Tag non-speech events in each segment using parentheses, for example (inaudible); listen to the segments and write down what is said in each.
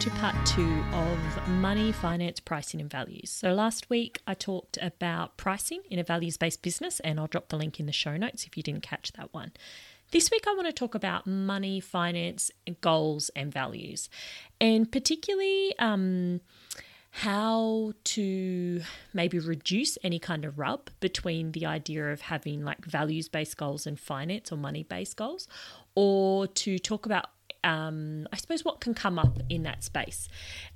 Into part two of money, finance, pricing, and values. So, last week I talked about pricing in a values based business, and I'll drop the link in the show notes if you didn't catch that one. This week, I want to talk about money, finance, goals, and values, and particularly um, how to maybe reduce any kind of rub between the idea of having like values based goals and finance or money based goals, or to talk about um, I suppose what can come up in that space.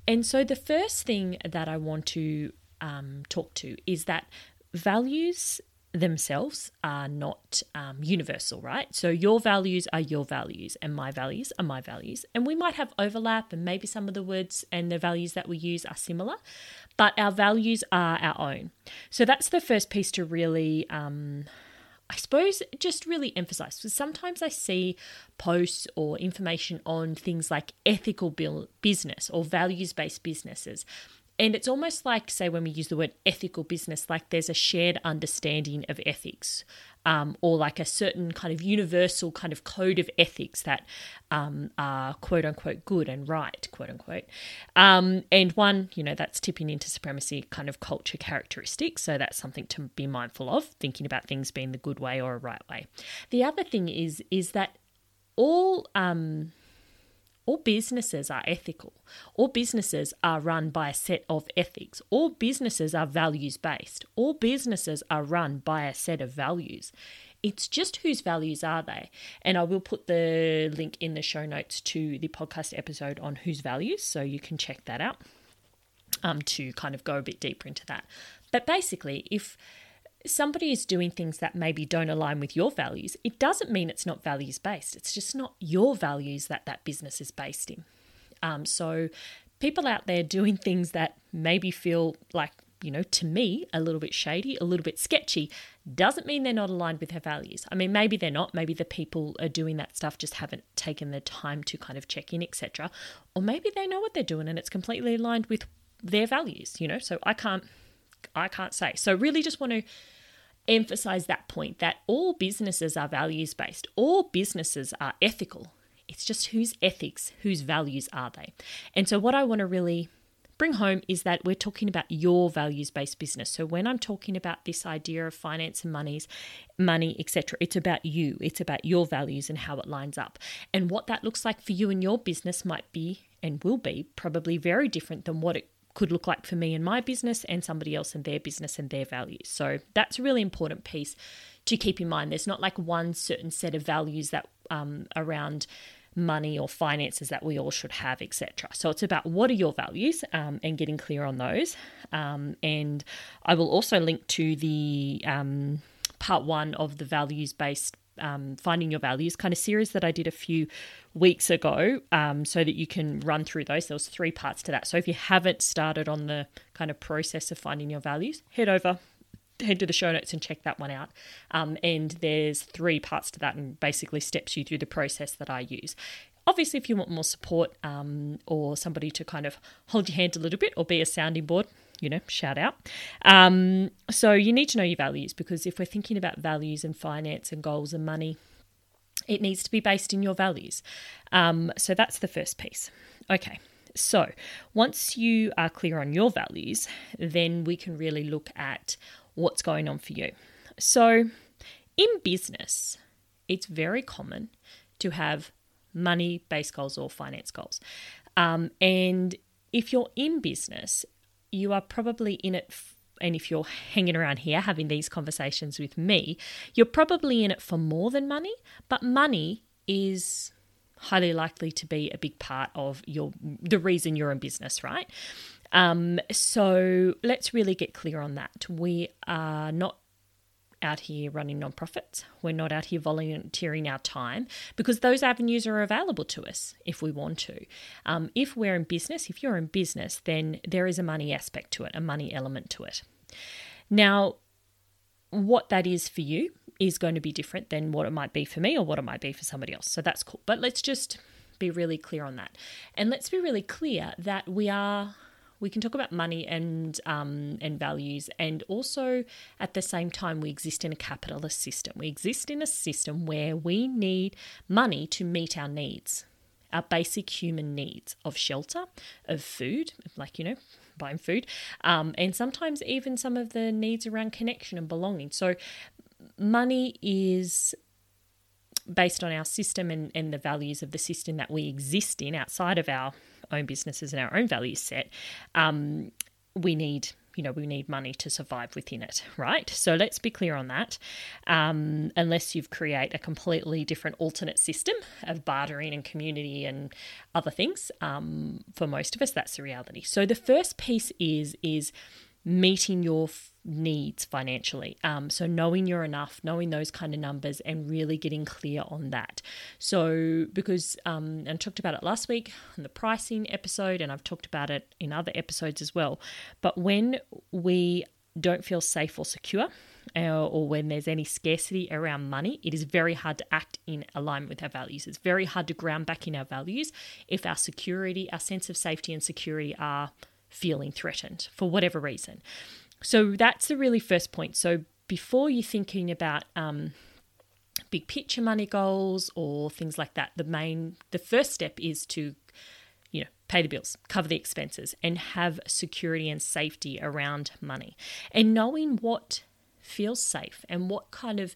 And so the first thing that I want to um, talk to is that values themselves are not um, universal, right? So your values are your values, and my values are my values. And we might have overlap, and maybe some of the words and the values that we use are similar, but our values are our own. So that's the first piece to really. Um, I suppose just really emphasize because sometimes I see posts or information on things like ethical business or values based businesses and it's almost like, say, when we use the word ethical business, like there's a shared understanding of ethics, um, or like a certain kind of universal kind of code of ethics that um, are quote unquote good and right, quote unquote. Um, and one, you know, that's tipping into supremacy kind of culture characteristics. So that's something to be mindful of, thinking about things being the good way or a right way. The other thing is, is that all um, all businesses are ethical. All businesses are run by a set of ethics. All businesses are values based. All businesses are run by a set of values. It's just whose values are they? And I will put the link in the show notes to the podcast episode on whose values, so you can check that out um, to kind of go a bit deeper into that. But basically, if somebody is doing things that maybe don't align with your values, it doesn't mean it's not values based. It's just not your values that that business is based in. Um, so, people out there doing things that maybe feel like, you know, to me, a little bit shady, a little bit sketchy, doesn't mean they're not aligned with their values. I mean, maybe they're not. Maybe the people are doing that stuff just haven't taken the time to kind of check in, etc. Or maybe they know what they're doing and it's completely aligned with their values, you know. So I can't I can't say. So really just want to emphasize that point that all businesses are values based, all businesses are ethical. It's just whose ethics, whose values are they? And so, what I want to really bring home is that we're talking about your values based business. So when I'm talking about this idea of finance and monies, money, etc., it's about you. It's about your values and how it lines up. And what that looks like for you and your business might be and will be probably very different than what it could look like for me and my business and somebody else and their business and their values. So that's a really important piece to keep in mind. There's not like one certain set of values that um, around money or finances that we all should have, etc. So it's about what are your values um, and getting clear on those. Um, and I will also link to the um, part one of the values based um, finding your values kind of series that I did a few weeks ago, um, so that you can run through those. There was three parts to that. So if you haven't started on the kind of process of finding your values, head over. Head to the show notes and check that one out. Um, and there's three parts to that, and basically steps you through the process that I use. Obviously, if you want more support um, or somebody to kind of hold your hand a little bit or be a sounding board, you know, shout out. Um, so you need to know your values because if we're thinking about values and finance and goals and money, it needs to be based in your values. Um, so that's the first piece. Okay. So, once you are clear on your values, then we can really look at what's going on for you. So, in business, it's very common to have money based goals or finance goals. Um, and if you're in business, you are probably in it. F- and if you're hanging around here having these conversations with me, you're probably in it for more than money, but money is highly likely to be a big part of your the reason you're in business, right? Um, so let's really get clear on that. We are not out here running nonprofits. We're not out here volunteering our time because those avenues are available to us if we want to. Um, if we're in business, if you're in business, then there is a money aspect to it, a money element to it. Now, what that is for you is going to be different than what it might be for me or what it might be for somebody else. So that's cool. But let's just be really clear on that. And let's be really clear that we are we can talk about money and um, and values, and also at the same time we exist in a capitalist system. We exist in a system where we need money to meet our needs, our basic human needs of shelter, of food, like you know buying food, um, and sometimes even some of the needs around connection and belonging. So money is based on our system and, and the values of the system that we exist in outside of our own businesses and our own value set, um, we need you know we need money to survive within it right? So let's be clear on that. Um, unless you've create a completely different alternate system of bartering and community and other things um, for most of us that's the reality. So the first piece is is meeting your needs financially. Um, so knowing you're enough, knowing those kind of numbers, and really getting clear on that. So because um, and I talked about it last week on the pricing episode, and I've talked about it in other episodes as well. But when we don't feel safe or secure, uh, or when there's any scarcity around money, it is very hard to act in alignment with our values. It's very hard to ground back in our values if our security, our sense of safety and security are feeling threatened for whatever reason. So that's the really first point. So before you're thinking about um, big picture money goals or things like that, the main, the first step is to, you know, pay the bills, cover the expenses, and have security and safety around money, and knowing what feels safe and what kind of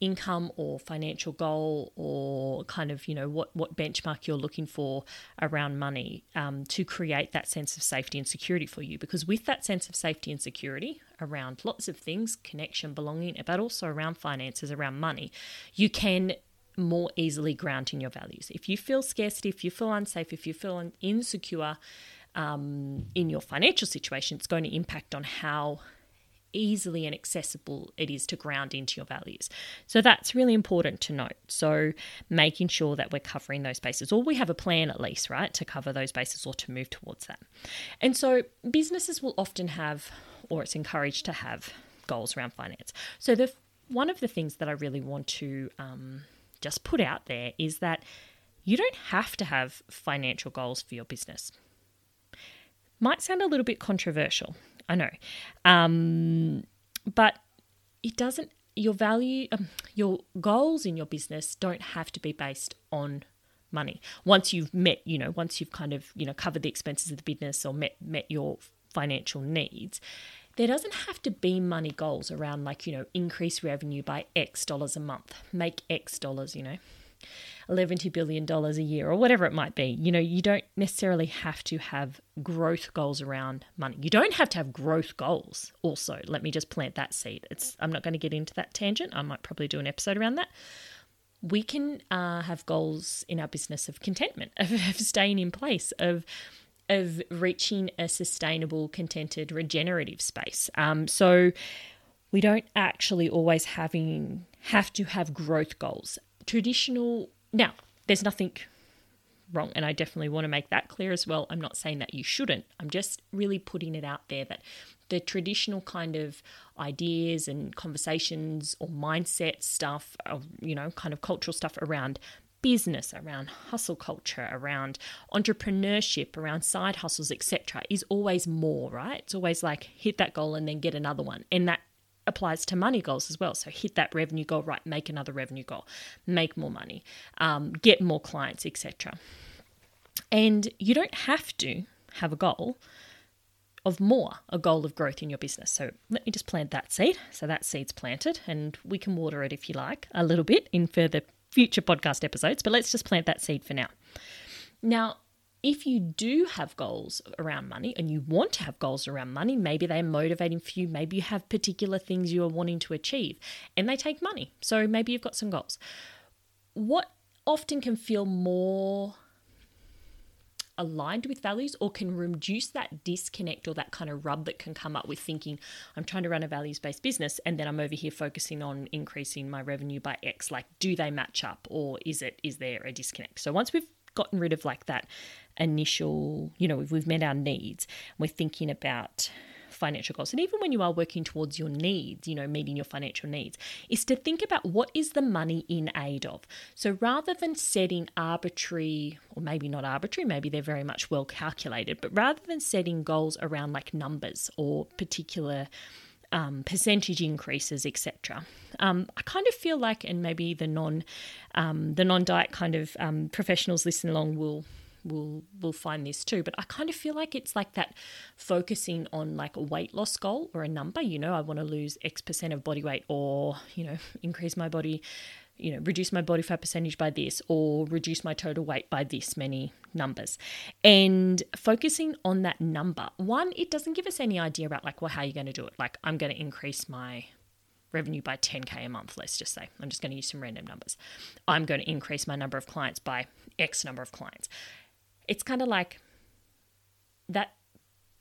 income or financial goal or kind of you know what what benchmark you're looking for around money um, to create that sense of safety and security for you. Because with that sense of safety and security around lots of things connection belonging but also around finances around money you can more easily ground in your values. If you feel scarcity if you feel unsafe if you feel insecure um, in your financial situation it's going to impact on how easily and accessible it is to ground into your values. So that's really important to note. So making sure that we're covering those bases, or we have a plan at least, right, to cover those bases or to move towards that. And so businesses will often have, or it's encouraged to have, goals around finance. So the one of the things that I really want to um, just put out there is that you don't have to have financial goals for your business. Might sound a little bit controversial, I know. Um, but it doesn't, your value, um, your goals in your business don't have to be based on money. Once you've met, you know, once you've kind of, you know, covered the expenses of the business or met, met your financial needs, there doesn't have to be money goals around like, you know, increase revenue by X dollars a month, make X dollars, you know. $11 billion a year or whatever it might be. You know, you don't necessarily have to have growth goals around money. You don't have to have growth goals also. Let me just plant that seed. It's I'm not going to get into that tangent. I might probably do an episode around that. We can uh, have goals in our business of contentment, (laughs) of, of staying in place, of of reaching a sustainable, contented, regenerative space. Um, so we don't actually always having have to have growth goals. Traditional now, there's nothing wrong, and I definitely want to make that clear as well. I'm not saying that you shouldn't, I'm just really putting it out there that the traditional kind of ideas and conversations or mindset stuff, you know, kind of cultural stuff around business, around hustle culture, around entrepreneurship, around side hustles, etc., is always more, right? It's always like hit that goal and then get another one. And that applies to money goals as well. So hit that revenue goal, right? Make another revenue goal, make more money, um, get more clients, etc. And you don't have to have a goal of more, a goal of growth in your business. So let me just plant that seed. So that seed's planted, and we can water it if you like a little bit in further future podcast episodes. But let's just plant that seed for now. Now, if you do have goals around money and you want to have goals around money, maybe they're motivating for you, maybe you have particular things you are wanting to achieve and they take money. So maybe you've got some goals. What often can feel more aligned with values or can reduce that disconnect or that kind of rub that can come up with thinking I'm trying to run a values based business and then I'm over here focusing on increasing my revenue by X like do they match up or is it is there a disconnect so once we've gotten rid of like that initial you know we've, we've met our needs we're thinking about financial goals, and even when you are working towards your needs, you know, meeting your financial needs, is to think about what is the money in aid of. So rather than setting arbitrary, or maybe not arbitrary, maybe they're very much well calculated, but rather than setting goals around like numbers or particular um, percentage increases, etc. Um, I kind of feel like, and maybe the non um, the non diet kind of um, professionals listening along will will will find this too but i kind of feel like it's like that focusing on like a weight loss goal or a number you know i want to lose x percent of body weight or you know (laughs) increase my body you know reduce my body fat percentage by this or reduce my total weight by this many numbers. And focusing on that number one it doesn't give us any idea about like well how are you're going to do it. Like i'm going to increase my revenue by 10k a month let's just say. I'm just going to use some random numbers. I'm going to increase my number of clients by x number of clients it's kind of like that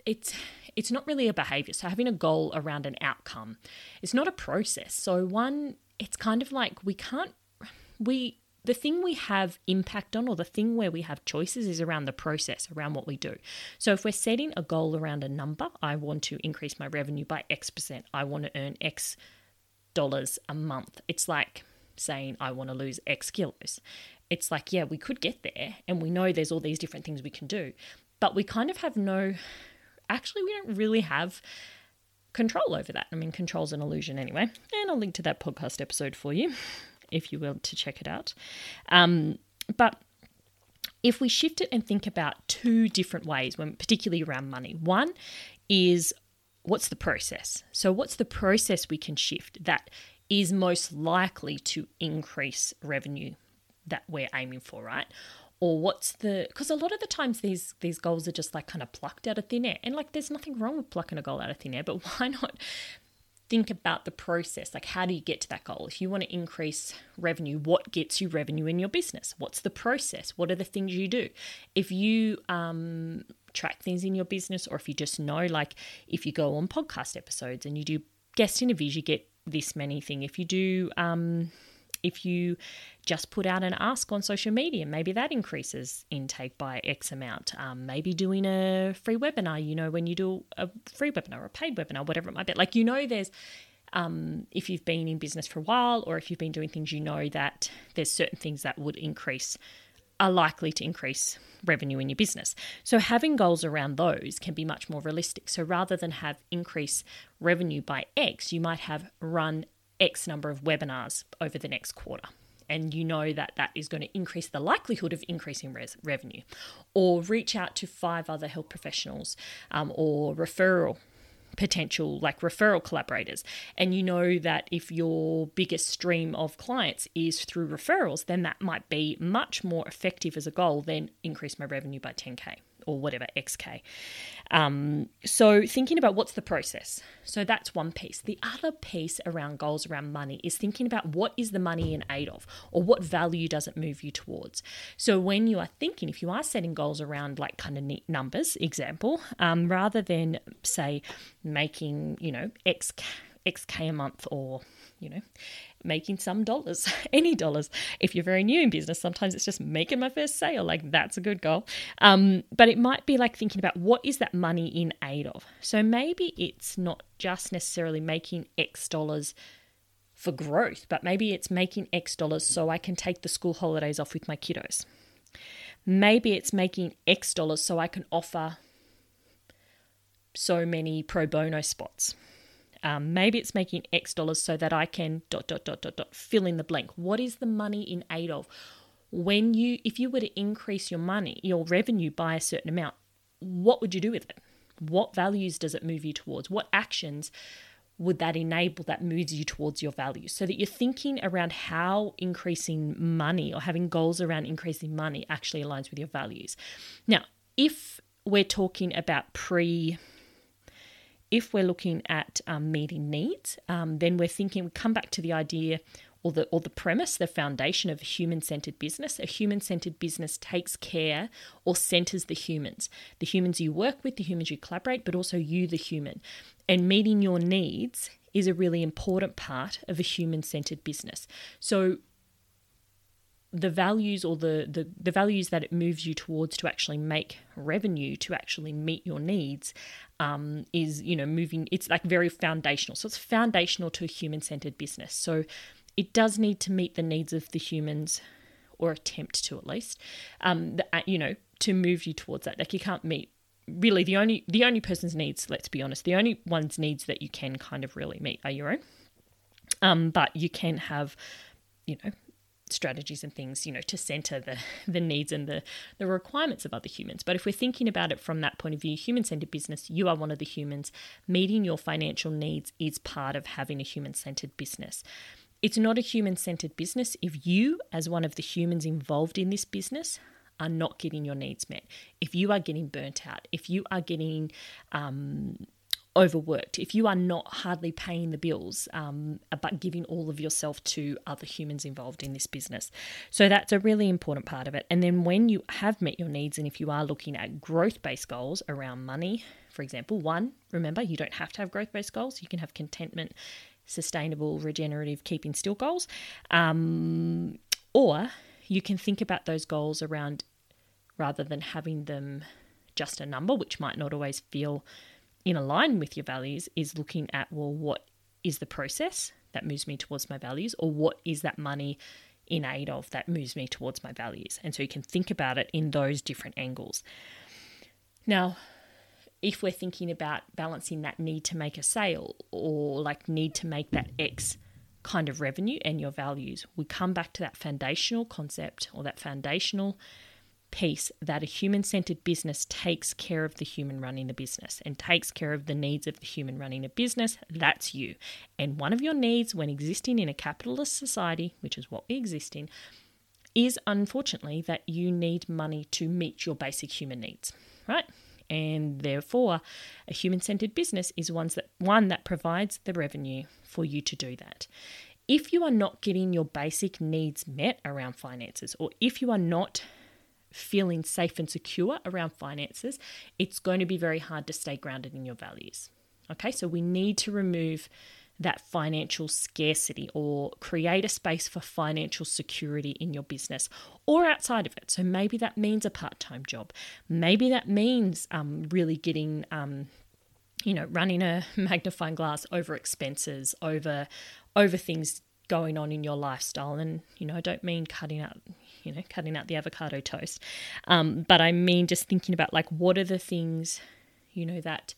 it's it's not really a behavior. So having a goal around an outcome it's not a process. So one it's kind of like we can't we the thing we have impact on or the thing where we have choices is around the process around what we do. So if we're setting a goal around a number i want to increase my revenue by x percent i want to earn x dollars a month it's like saying i want to lose x kilos it's like, yeah, we could get there and we know there's all these different things we can do, but we kind of have no, actually, we don't really have control over that. I mean, control's an illusion anyway. And I'll link to that podcast episode for you if you will to check it out. Um, but if we shift it and think about two different ways, when particularly around money, one is what's the process? So, what's the process we can shift that is most likely to increase revenue that we're aiming for, right? Or what's the because a lot of the times these these goals are just like kind of plucked out of thin air. And like there's nothing wrong with plucking a goal out of thin air, but (laughs) why not think about the process? Like how do you get to that goal? If you want to increase revenue what gets you revenue in your business? What's the process? What are the things you do? If you um, track things in your business or if you just know like if you go on podcast episodes and you do guest interviews you get this many thing. If you do um, if you just put out an ask on social media, maybe that increases intake by X amount. Um, maybe doing a free webinar, you know, when you do a free webinar or a paid webinar, whatever it might be. Like, you know, there's, um, if you've been in business for a while or if you've been doing things, you know that there's certain things that would increase, are likely to increase revenue in your business. So having goals around those can be much more realistic. So rather than have increase revenue by X, you might have run X number of webinars over the next quarter. And you know that that is going to increase the likelihood of increasing res- revenue. Or reach out to five other health professionals um, or referral potential like referral collaborators and you know that if your biggest stream of clients is through referrals then that might be much more effective as a goal than increase my revenue by 10k or whatever xk. Um, so thinking about what's the process. So that's one piece. The other piece around goals around money is thinking about what is the money in aid of, or what value does it move you towards. So when you are thinking, if you are setting goals around like kind of neat numbers, example, um, rather than say making you know x xk a month or you know making some dollars, (laughs) any dollars. If you're very new in business, sometimes it's just making my first sale. Like that's a good goal. Um, but it might be like thinking about what is that money in aid of. So maybe it's not just necessarily making X dollars for growth, but maybe it's making X dollars so I can take the school holidays off with my kiddos. Maybe it's making X dollars so I can offer so many pro bono spots. Um, maybe it's making X dollars so that I can dot dot dot dot dot fill in the blank. What is the money in aid of? When you, if you were to increase your money, your revenue by a certain amount, what would you do with it? What values does it move you towards? What actions would that enable that moves you towards your values so that you're thinking around how increasing money or having goals around increasing money actually aligns with your values. Now, if we're talking about pre if we're looking at um, meeting needs, um, then we're thinking, we come back to the idea or the or the premise, the foundation of a human-centered business. A human-centered business takes care or centers the humans, the humans you work with, the humans you collaborate, but also you, the human. And meeting your needs is a really important part of a human-centered business. So the values or the, the the values that it moves you towards to actually make revenue to actually meet your needs um, is you know moving it's like very foundational. So it's foundational to a human-centered business. So it does need to meet the needs of the humans or attempt to at least um, the, uh, you know to move you towards that. Like you can't meet really the only the only person's needs let's be honest the only one's needs that you can kind of really meet are your own. Um, but you can have you know strategies and things you know to center the the needs and the the requirements of other humans. But if we're thinking about it from that point of view human centered business you are one of the humans. Meeting your financial needs is part of having a human centered business. It's not a human centered business if you, as one of the humans involved in this business, are not getting your needs met. If you are getting burnt out, if you are getting um, overworked, if you are not hardly paying the bills, um, but giving all of yourself to other humans involved in this business. So that's a really important part of it. And then when you have met your needs, and if you are looking at growth based goals around money, for example, one, remember, you don't have to have growth based goals, you can have contentment sustainable, regenerative, keeping still goals. Um, or you can think about those goals around rather than having them just a number, which might not always feel in line with your values, is looking at, well, what is the process that moves me towards my values, or what is that money in aid of that moves me towards my values? And so you can think about it in those different angles. Now, if we're thinking about balancing that need to make a sale or like need to make that X kind of revenue and your values, we come back to that foundational concept or that foundational piece that a human centered business takes care of the human running the business and takes care of the needs of the human running a business. That's you. And one of your needs when existing in a capitalist society, which is what we exist in, is unfortunately that you need money to meet your basic human needs, right? and therefore a human-centered business is ones that one that provides the revenue for you to do that. If you are not getting your basic needs met around finances or if you are not feeling safe and secure around finances, it's going to be very hard to stay grounded in your values. Okay? So we need to remove that financial scarcity or create a space for financial security in your business or outside of it. So maybe that means a part time job. Maybe that means um, really getting. Um, you know, running a (laughs) magnifying glass over expenses, over over things going on in your lifestyle. And you know, I don't mean cutting out, you know, cutting out the avocado toast, um, but I mean just thinking about like what are the things, you know, that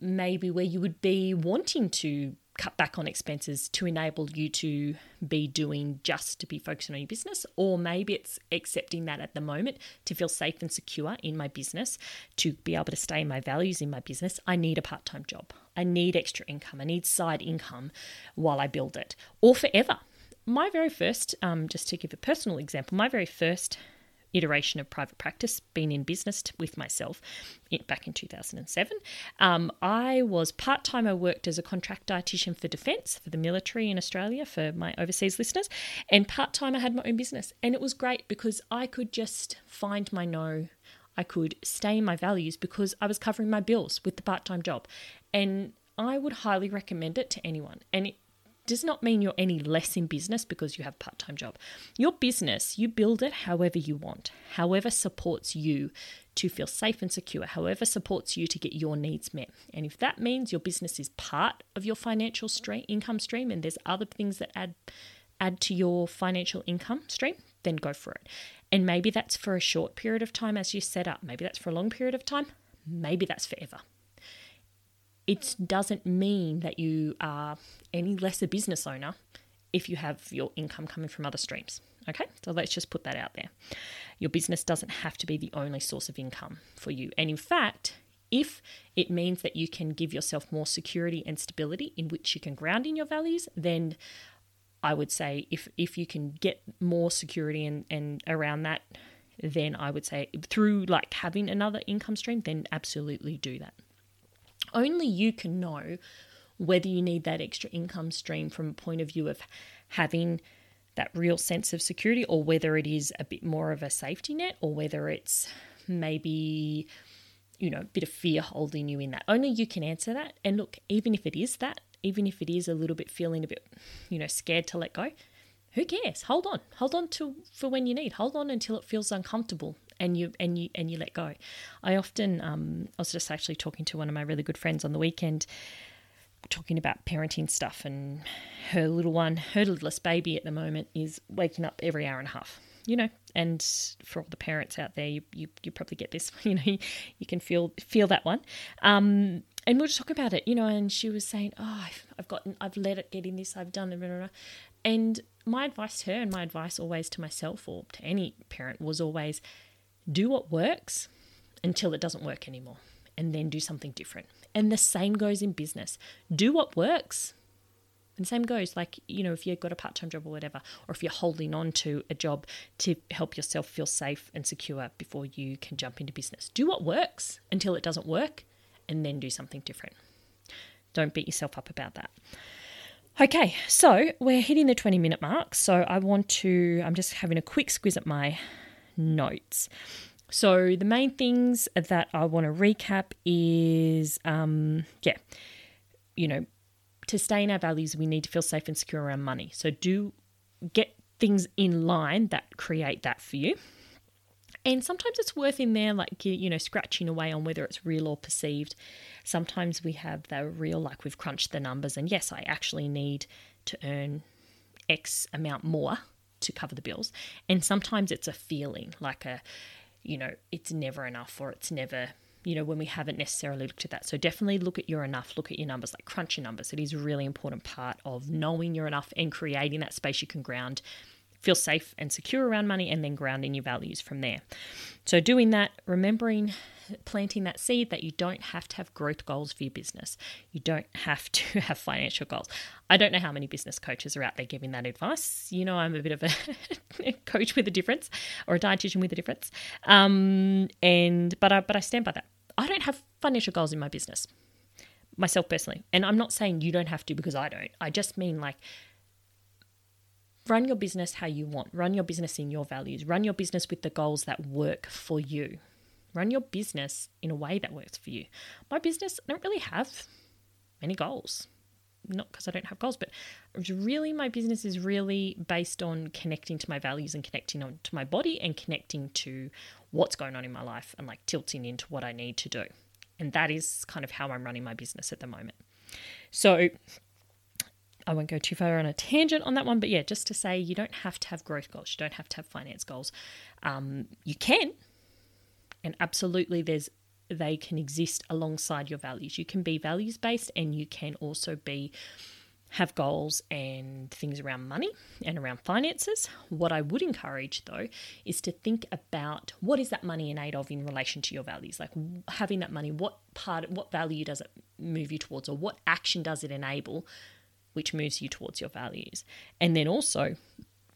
maybe where you would be wanting to cut back on expenses to enable you to be doing just to be focusing on your business, or maybe it's accepting that at the moment to feel safe and secure in my business, to be able to stay in my values in my business. I need a part time job. I need extra income. I need side income while I build it, or forever. My very first, um, just to give a personal example, my very first iteration of private practice, been in business with myself back in 2007. Um, I was part time, I worked as a contract dietitian for defence, for the military in Australia, for my overseas listeners, and part time I had my own business. And it was great because I could just find my no. I could stay in my values because I was covering my bills with the part time job. And I would highly recommend it to anyone. And it does not mean you're any less in business because you have a part time job. Your business, you build it however you want, however supports you to feel safe and secure, however supports you to get your needs met. And if that means your business is part of your financial stream, income stream and there's other things that add add to your financial income stream, then go for it. And maybe that's for a short period of time as you set up. Maybe that's for a long period of time. Maybe that's forever it doesn't mean that you are any less a business owner if you have your income coming from other streams. Okay, so let's just put that out there. Your business doesn't have to be the only source of income for you. And in fact, if it means that you can give yourself more security and stability in which you can ground in your values, then I would say if if you can get more security and, and around that, then I would say through like having another income stream, then absolutely do that. Only you can know whether you need that extra income stream from a point of view of having that real sense of security, or whether it is a bit more of a safety net, or whether it's maybe, you know, a bit of fear holding you in that. Only you can answer that. And look, even if it is that, even if it is a little bit feeling a bit, you know, scared to let go, who cares? Hold on. Hold on to for when you need. Hold on until it feels uncomfortable and you and you and you let go. I often um, I was just actually talking to one of my really good friends on the weekend talking about parenting stuff and her little one, her littlest baby at the moment is waking up every hour and a half. You know, and for all the parents out there, you you, you probably get this. (laughs) You know, you, can feel feel that one. Um, and we will just talk about it, you know, and she was saying, "Oh, I've, I've gotten, I've let it get in this, I've done it." And my advice to her, and my advice always to myself or to any parent, was always do what works until it doesn't work anymore, and then do something different. And the same goes in business. Do what works. And same goes, like, you know, if you've got a part time job or whatever, or if you're holding on to a job to help yourself feel safe and secure before you can jump into business. Do what works until it doesn't work, and then do something different. Don't beat yourself up about that. Okay, so we're hitting the 20 minute mark. So I want to, I'm just having a quick squeeze at my notes. So the main things that I want to recap is, um, yeah, you know, to stay in our values, we need to feel safe and secure around money. So do get things in line that create that for you. And sometimes it's worth in there, like, you know, scratching away on whether it's real or perceived. Sometimes we have the real, like we've crunched the numbers, and yes, I actually need to earn X amount more to cover the bills. And sometimes it's a feeling, like a, you know, it's never enough or it's never, you know, when we haven't necessarily looked at that. So definitely look at your enough, look at your numbers, like crunch your numbers. It is a really important part of knowing you're enough and creating that space you can ground feel safe and secure around money, and then grounding your values from there. So, doing that, remembering planting that seed that you don't have to have growth goals for your business. You don't have to (laughs) have financial goals. I don't know how many business coaches are out there giving that advice. You know, I'm a bit of a (laughs) coach with a difference or a dietitian with a difference. Um, and but I, but I stand by that. I don't have financial goals in my business myself personally. And I'm not saying you don't have to because I don't. I just mean like run your business how you want. Run your business in your values. Run your business with the goals that work for you. Run your business in a way that works for you. My business, I don't really have many goals. Not because I don't have goals, but really my business is really based on connecting to my values and connecting on to my body and connecting to what's going on in my life and like tilting into what I need to do. And that is kind of how I'm running my business at the moment. So I won't go too far on a tangent on that one, but yeah, just to say you don't have to have growth goals, you don't have to have finance goals. Um, you can, and absolutely, there's they can exist alongside your values. You can be values based, and you can also be have goals and things around money and around finances. What I would encourage though is to think about what is that money in aid of in relation to your values? Like having that money, what part, what value does it move you towards, or what action does it enable which moves you towards your values. And then also,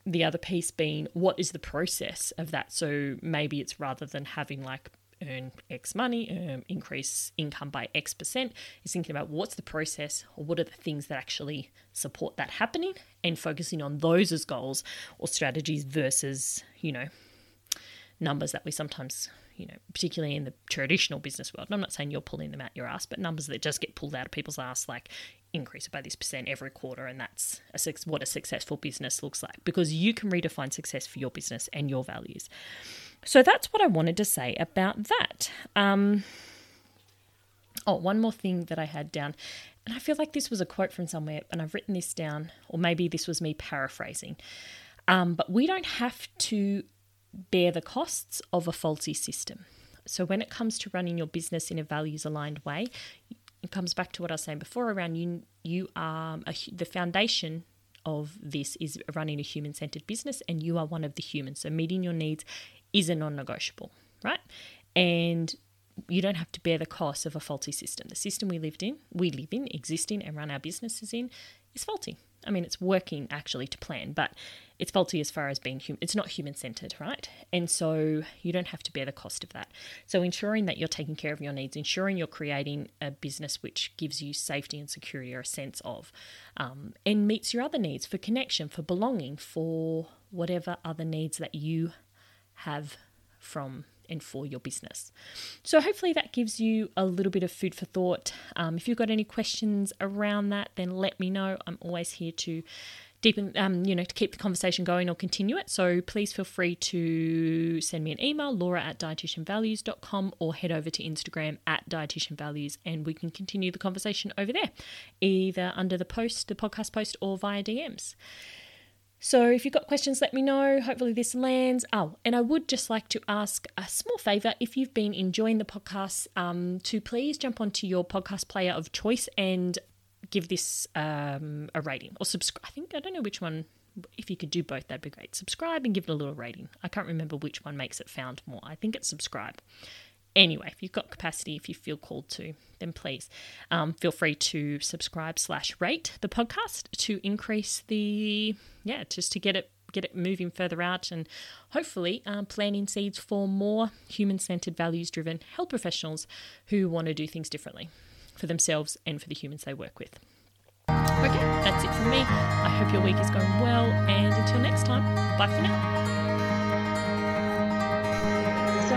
the other piece being what is the process of that? So maybe it's rather than having like earn X money, um, increase income by X percent, is thinking about what's the process or what are the things that actually support that happening and focusing on those as goals or strategies versus, you know, numbers that we sometimes you know, particularly in the traditional business world. And I'm not saying you're pulling them out your ass, but numbers that just get pulled out of people's ass, like increase it by this percent every quarter, and that's a, what a successful business looks like because you can redefine success for your business and your values. So that's what I wanted to say about that. Um, oh, one more thing that I had down, and I feel like this was a quote from somewhere, and I've written this down, or maybe this was me paraphrasing. Um, but we don't have to bear the costs of a faulty system. So, when it comes to running your business in a values aligned way, it comes back to what I was saying before around you. You are a, the foundation of this is running a human centered business, and you are one of the humans. So, meeting your needs is a non negotiable, right? And you don't have to bear the cost of a faulty system. The system we lived in, we live in, existing, and run our businesses in is faulty. I mean, it's working actually to plan, but it's faulty as far as being human. It's not human centered, right? And so you don't have to bear the cost of that. So ensuring that you're taking care of your needs, ensuring you're creating a business which gives you safety and security or a sense of, um, and meets your other needs for connection, for belonging, for whatever other needs that you have from and for your business. So, hopefully, that gives you a little bit of food for thought. Um, if you've got any questions around that, then let me know. I'm always here to deepen, um, you know, to keep the conversation going or continue it. So please feel free to send me an email, laura at dietitianvalues.com, or head over to Instagram at dietitianvalues, and we can continue the conversation over there, either under the post, the podcast post, or via DMs. So if you've got questions, let me know. Hopefully this lands. Oh, and I would just like to ask a small favor if you've been enjoying the podcast, um, to please jump onto your podcast player of choice and give this um, a rating or subscribe. I think I don't know which one. If you could do both, that'd be great. Subscribe and give it a little rating. I can't remember which one makes it found more. I think it's subscribe. Anyway, if you've got capacity, if you feel called to, then please um, feel free to subscribe slash rate the podcast to increase the yeah, just to get it get it moving further out and hopefully um, planting seeds for more human centered, values driven health professionals who want to do things differently for themselves and for the humans they work with. Okay, that's it from me. I hope your week is going well, and until next time, bye for now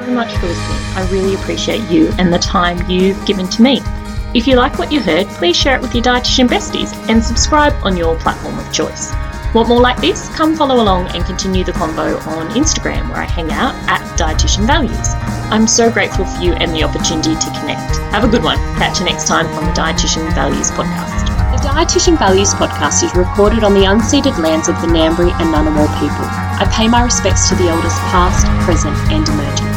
so much for listening. I really appreciate you and the time you've given to me. If you like what you heard, please share it with your dietitian besties and subscribe on your platform of choice. Want more like this? Come follow along and continue the convo on Instagram where I hang out at Dietitian Values. I'm so grateful for you and the opportunity to connect. Have a good one. Catch you next time on the Dietitian Values podcast. The Dietitian Values podcast is recorded on the unceded lands of the Ngambri and Ngunnawal people. I pay my respects to the elders past, present and emerging.